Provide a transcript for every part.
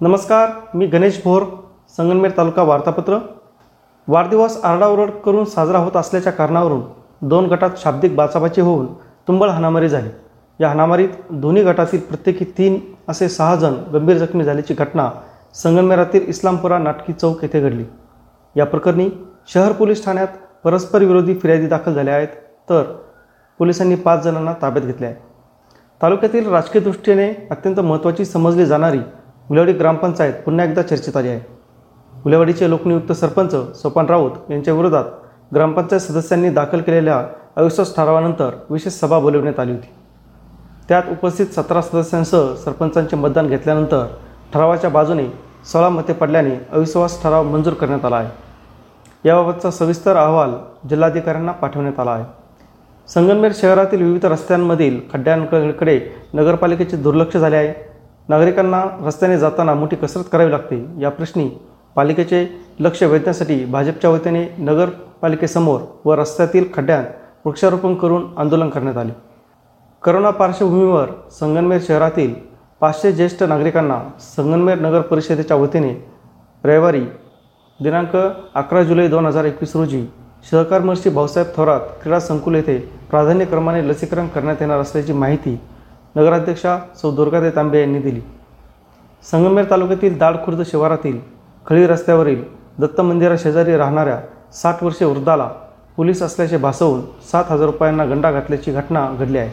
नमस्कार मी गणेश भोर संगनमेर तालुका वार्तापत्र. वाढदिवस आरडाओरड करून साजरा होत असल्याच्या कारणावरून दोन गटात शाब्दिक बाचाबाची होऊन तुंबळ हाणामारी झाली. या हाणामारीत दोन्ही गटातील प्रत्येकी तीन असे सहा जण गंभीर जखमी झाल्याची घटना संगनमेरातील इस्लामपुरा नाटकी चौक येथे घडली. या प्रकरणी शहर पोलीस ठाण्यात परस्पर विरोधी फिर्यादी दाखल झाल्या आहेत तर पोलिसांनी पाच जणांना ताब्यात घेतले आहे. तालुक्यातील राजकीय दृष्टीने अत्यंत महत्त्वाची समजली जाणारी गुलेवाडी ग्रामपंचायत पुन्हा एकदा चर्चेत आली आहे. गुलेवाडीचे लोकनियुक्त सरपंच सोपान राऊत यांच्या विरोधात ग्रामपंचायत सदस्यांनी दाखल केलेल्या अविश्वास ठरावानंतर विशेष सभा बोलवण्यात आली होती. त्यात उपस्थित सतरा सदस्यांसह सरपंचांचे मतदान घेतल्यानंतर ठरावाच्या बाजूने सोळा मते पडल्याने अविश्वास ठराव मंजूर करण्यात आला आहे. याबाबतचा सविस्तर अहवाल जिल्हाधिकाऱ्यांना पाठवण्यात आला आहे. संगमनेर शहरातील विविध रस्त्यांमधील खड्ड्यांकडे नगरपालिकेचे दुर्लक्ष झाले आहे. नागरिकांना रस्त्याने जाताना मोठी कसरत करावी लागते. या प्रश्नी पालिकेचे लक्ष वेधण्यासाठी भाजपच्या वतीने नगरपालिकेसमोर व रस्त्यातील खड्ड्यांत वृक्षारोपण करून आंदोलन करण्यात आले. करोना पार्श्वभूमीवर संगनमेर शहरातील पाचशे ज्येष्ठ नागरिकांना संगनमेर नगर परिषदेच्या वतीने रविवारी दिनांक अकरा जुलै दोन हजार एकवीस रोजी सहकार महर्षी भाऊसाहेब थोरात क्रीडा संकुल येथे प्राधान्यक्रमाने लसीकरण करण्यात येणार असल्याची माहिती नगराध्यक्षा सौ दुर्गादे तांबे यांनी दिली. संगमेर तालुक्यातील दाडखुर्द शिवारातील खळी रस्त्यावरील दत्त मंदिराशेजारी राहणाऱ्या साठ वर्षे वृद्धाला पोलीस असल्याचे भासवून सात हजार रुपयांना गंडा घातल्याची घटना घडली आहे.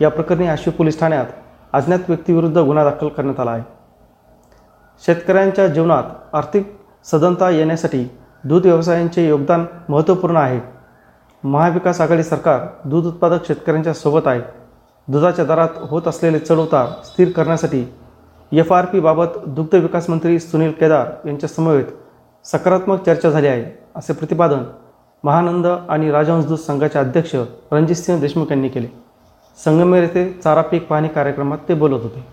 या प्रकरणी आशिव पोलीस ठाण्यात अज्ञात व्यक्तीविरुद्ध गुन्हा दाखल करण्यात आला आहे. शेतकऱ्यांच्या जीवनात आर्थिक सदनता येण्यासाठी दूध व्यवसायांचे योगदान महत्त्वपूर्ण आहे. महाविकास आघाडी सरकार दूध उत्पादक शेतकऱ्यांच्या सोबत आहे. दुधाच्या दरात होत असलेले चढउतार स्थिर करण्यासाठी एफ आर पीबाबत दुग्ध विकास मंत्री सुनील केदार यांच्या समवेत सकारात्मक चर्चा झाली आहे असे प्रतिपादन महानंद आणि राजहंस दूध संघाचे अध्यक्ष रणजितसिंह देशमुख यांनी केले. संगमेर येथे चारा पीक पाहणी कार्यक्रमात ते बोलत होते.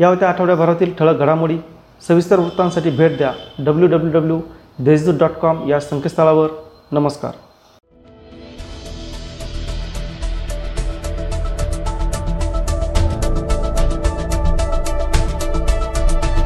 या होत्या आठवड्याभरातील ठळक घडामोडी सविस्तर वृत्तांसाठी भेट द्या W W W Deshdoot dot com या संकेतस्थळावर. नमस्कार.